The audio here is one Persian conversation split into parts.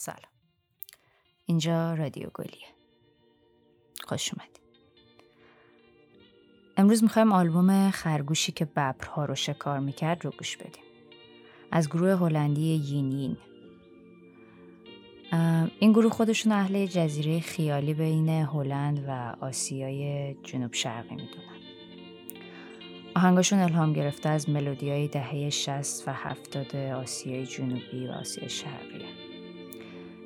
سلام. اینجا رادیو گلیه. خوش اومدید امروز می‌خوایم آلبوم خرگوشی که ببرها رو شکار می‌کرد رو گوش بدیم. از گروه هلندی یین یین. این گروه خودشون اهل جزیره خیالی بین هلند و آسیای جنوب شرقی می‌دونن. آهنگاشون الهام گرفته از ملودی های دهه 60 و 70 آسیای جنوبی و آسیای شرقیه.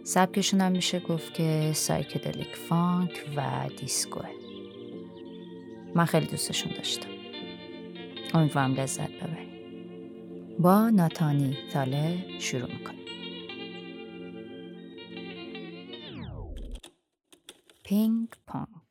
سبکشون هم میشه گفت که psychedelic funk و دیسکوئه من خیلی دوستشون داشتم. امیدوارم لذت ببرید با ناتانی تاله شروع می‌کنیم پینگ پونگ.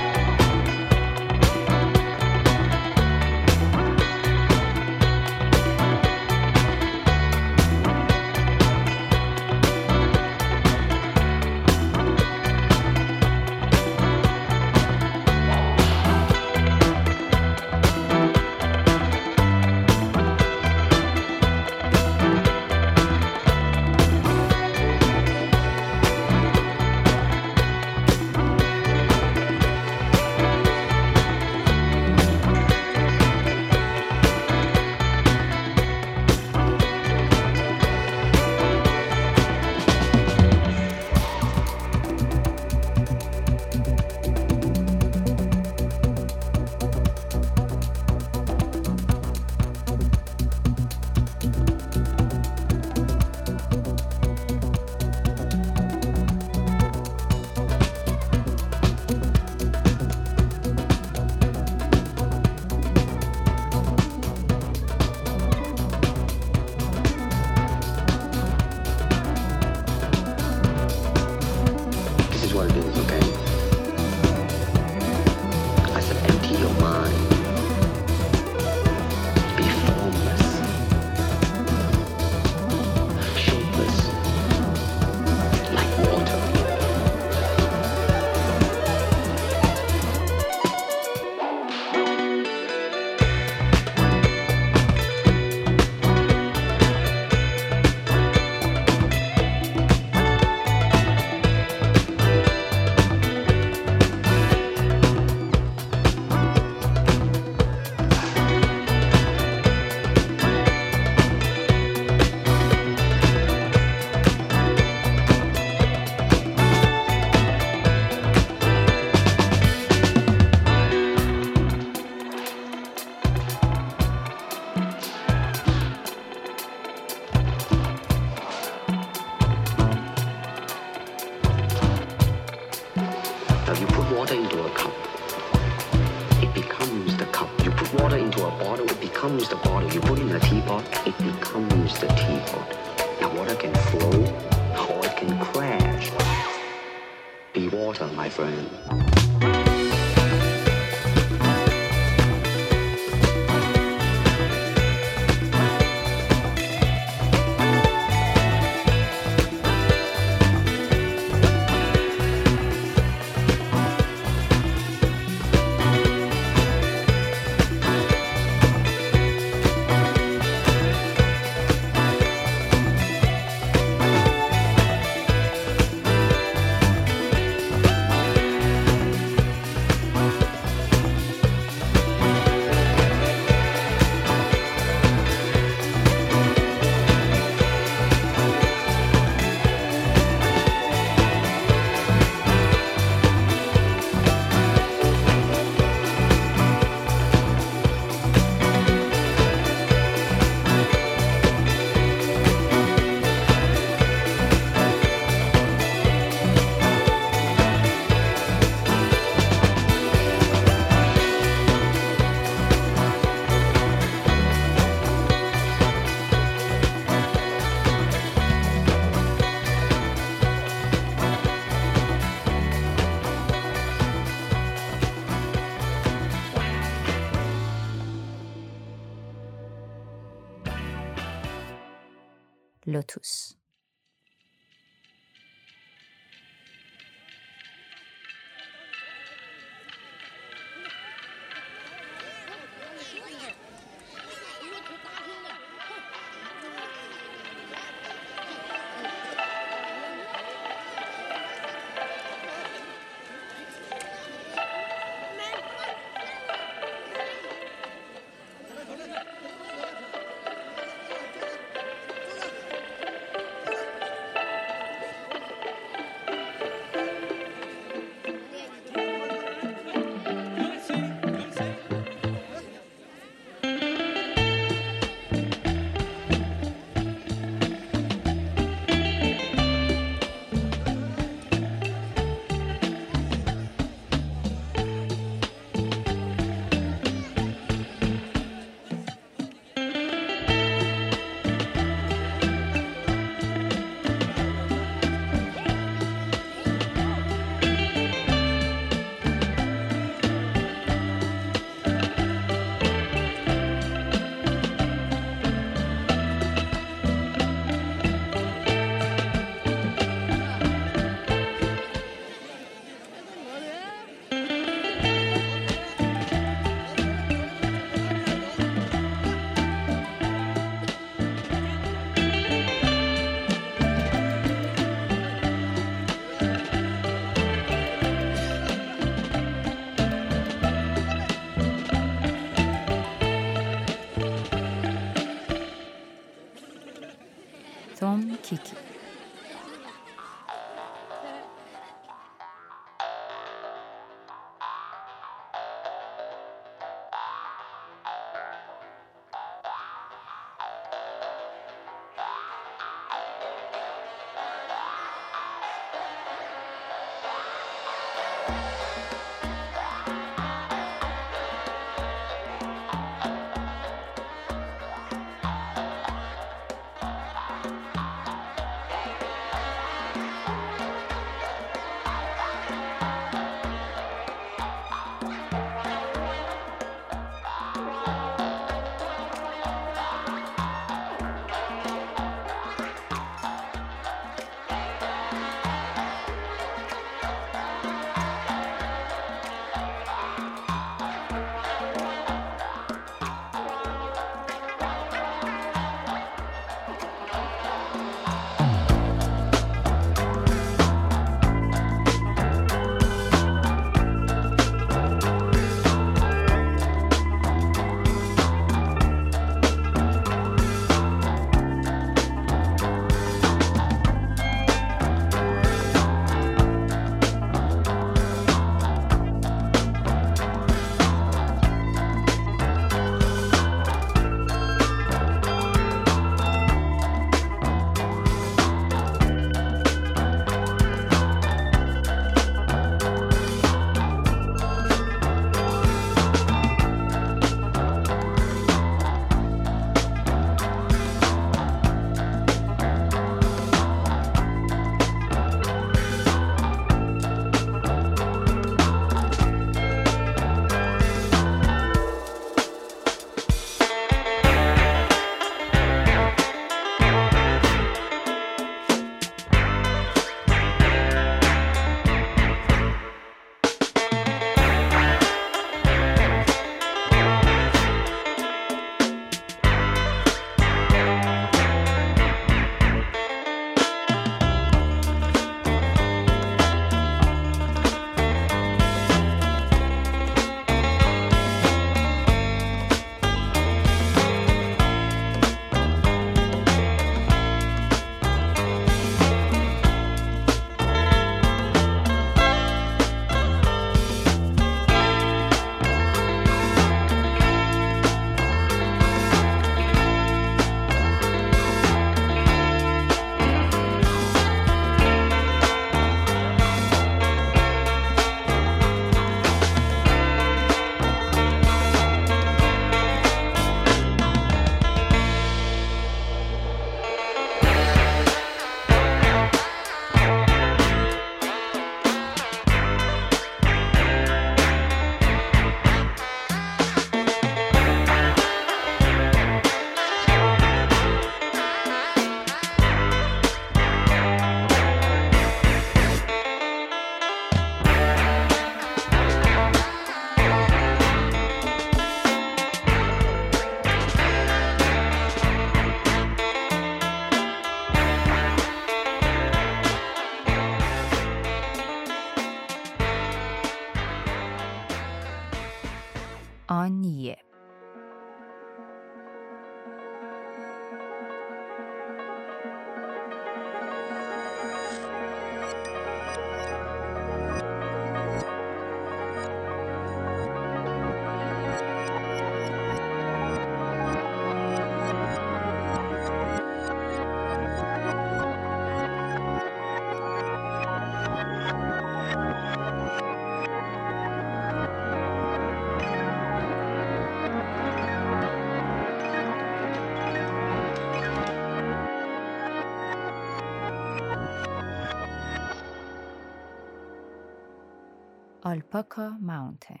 Alpaca Mountain.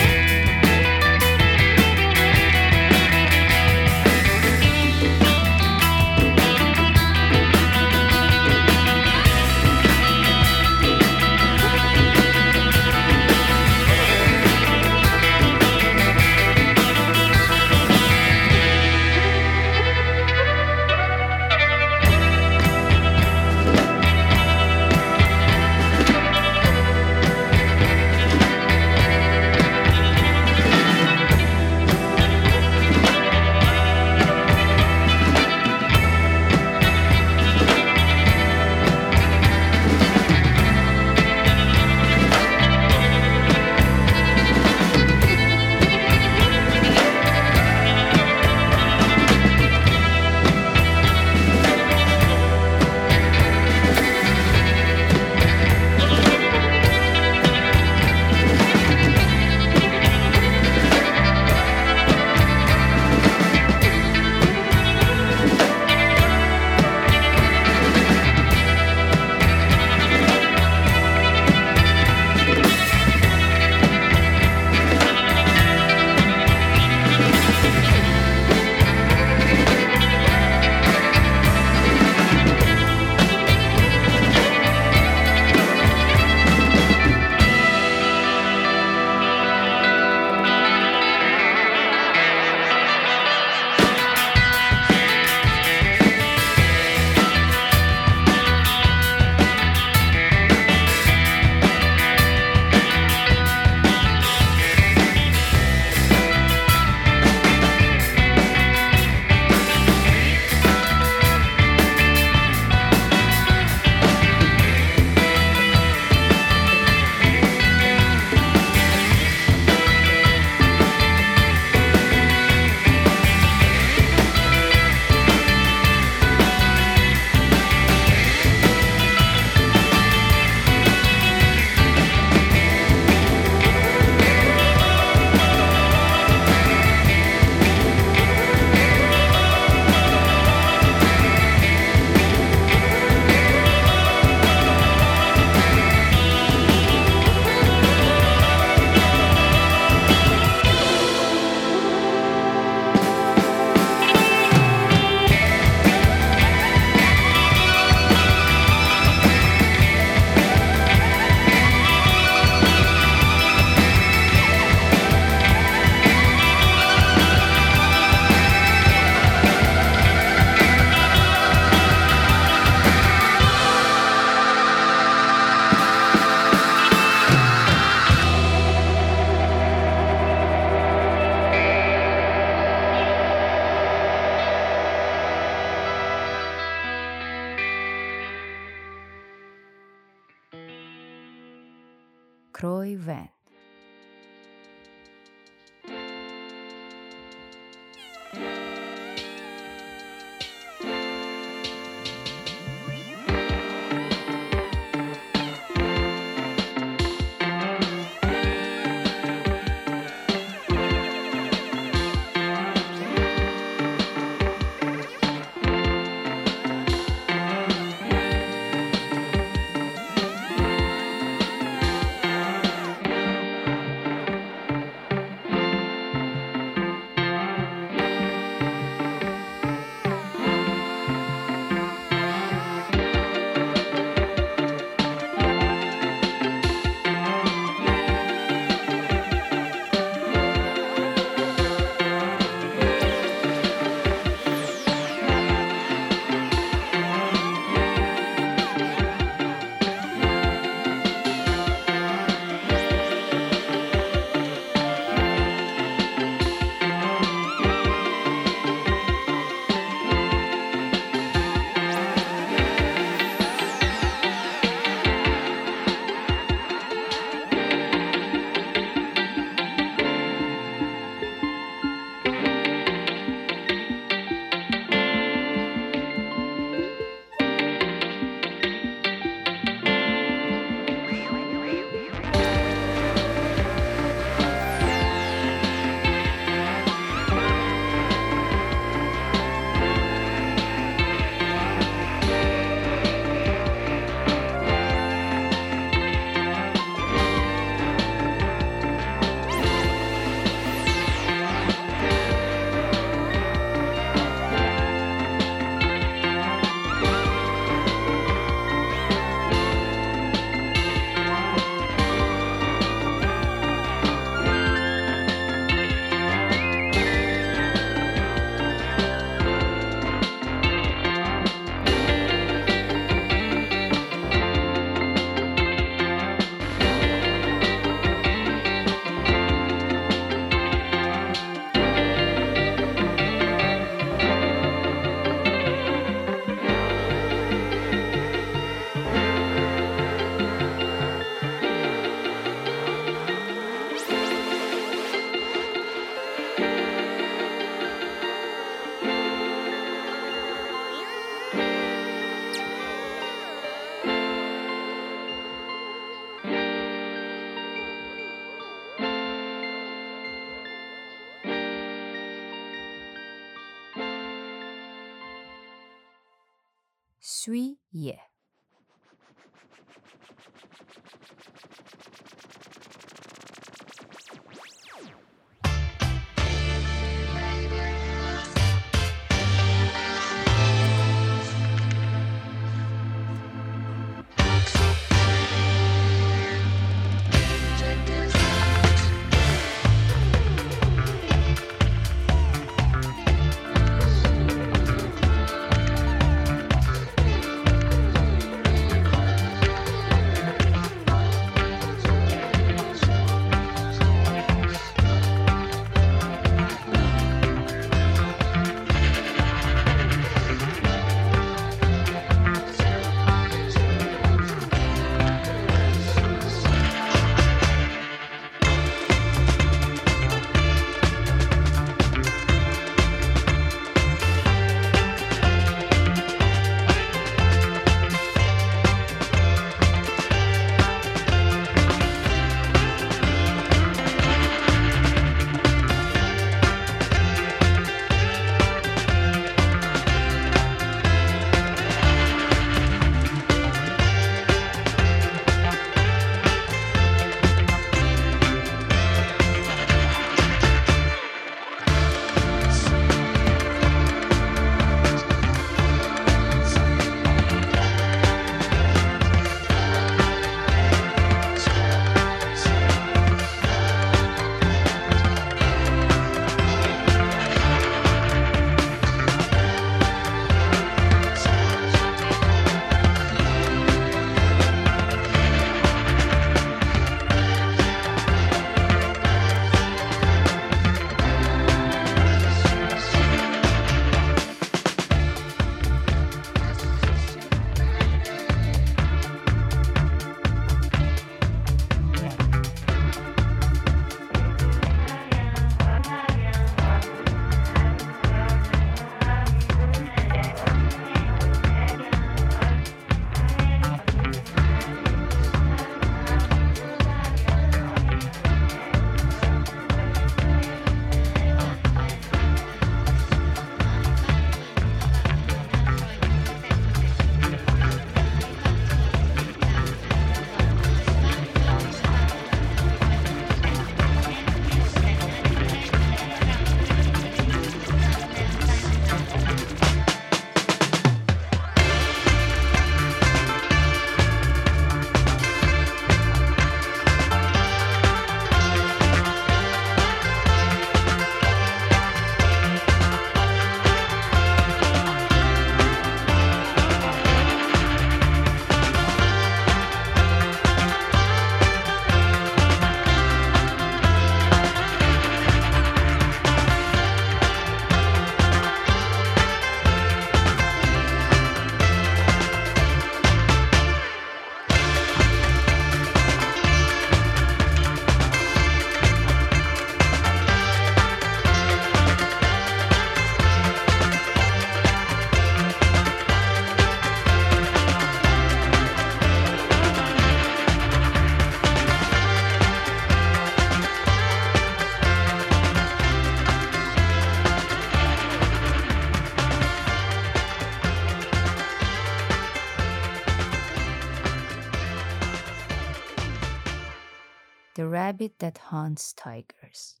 The Rabbit That Hunts Tigers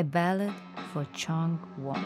A Ballad for Chong Wong.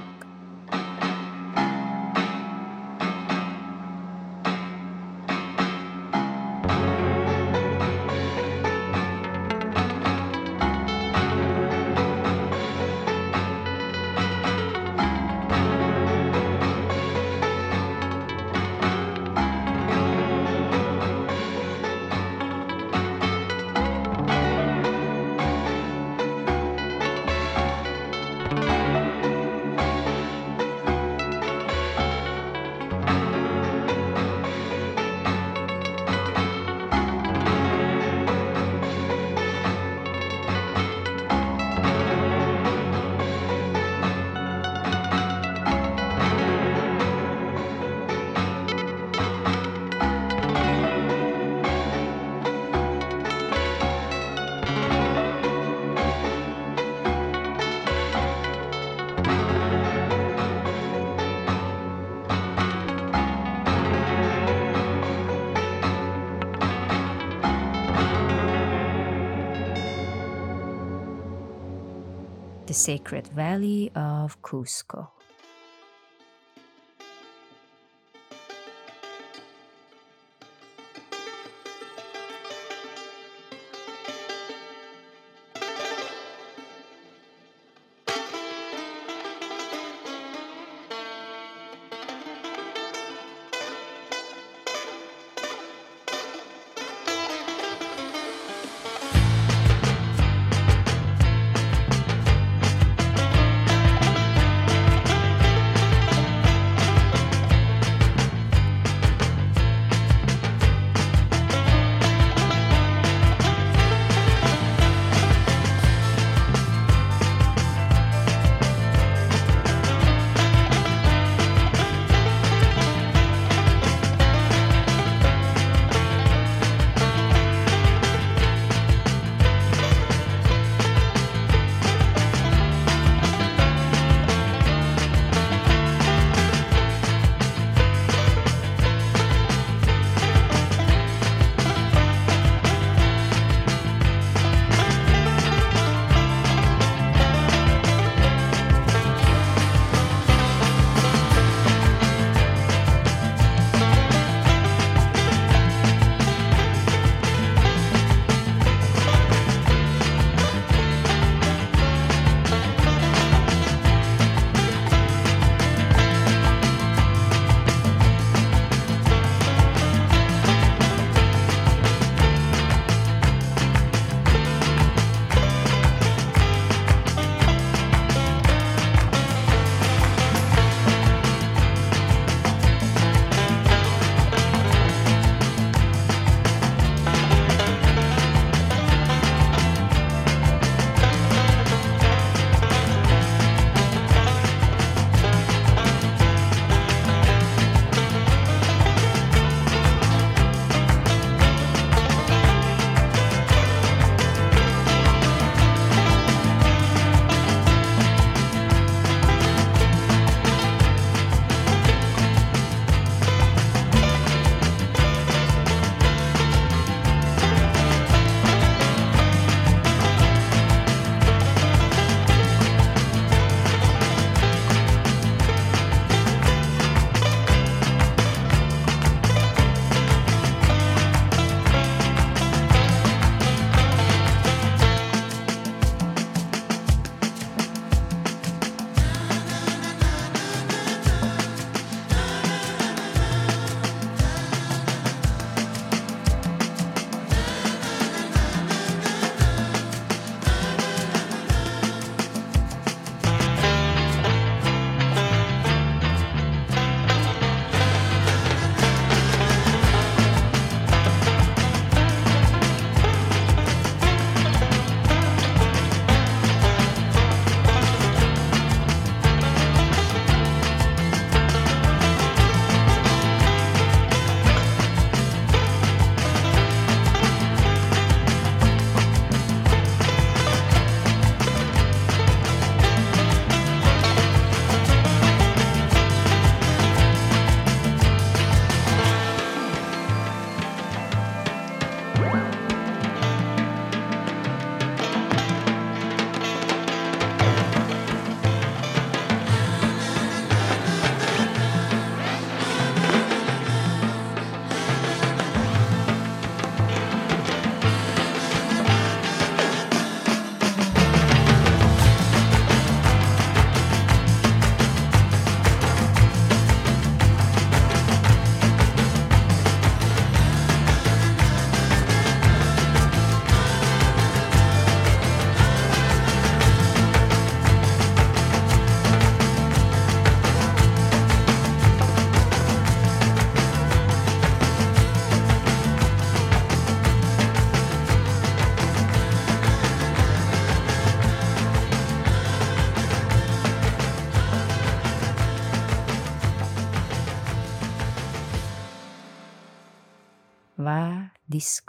The sacred valley of Cusco.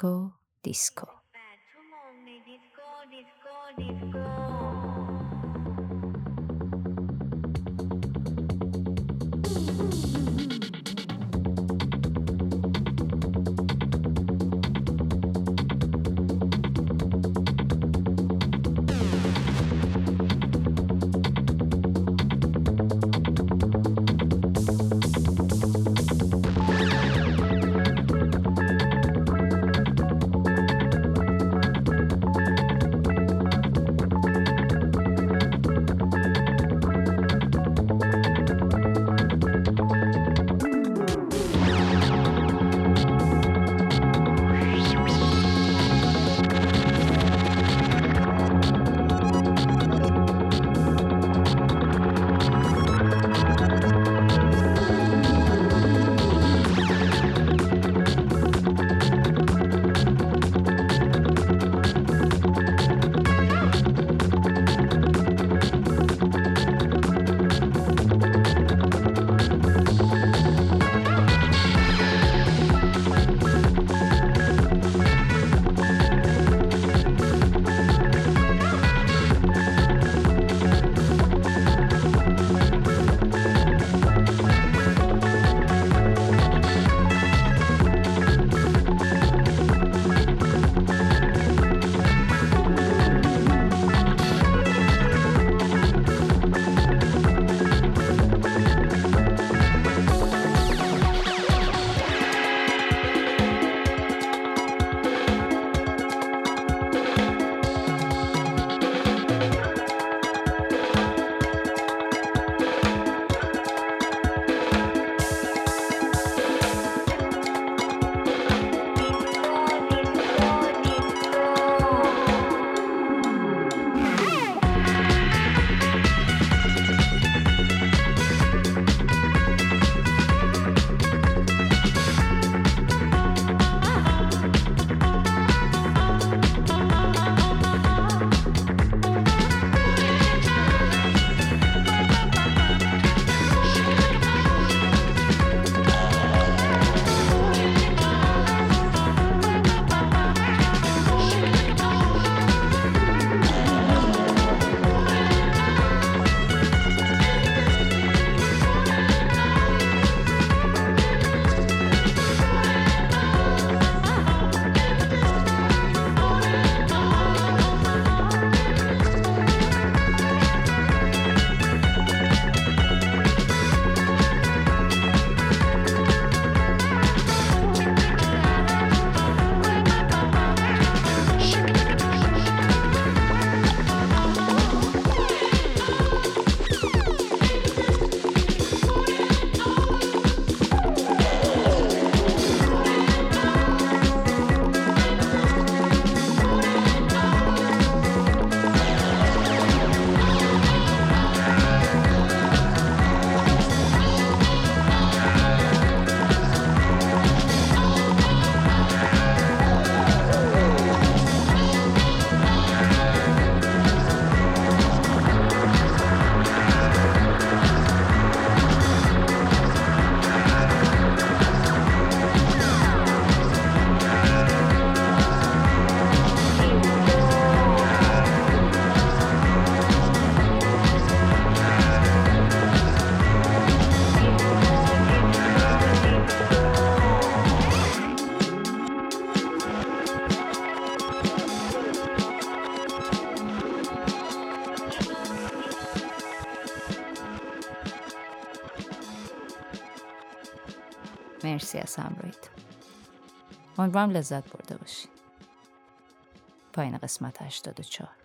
و دیسکو دیسکو مرسی از همراهیت امیدوارم لذت برده باشین. پایین قسمت 84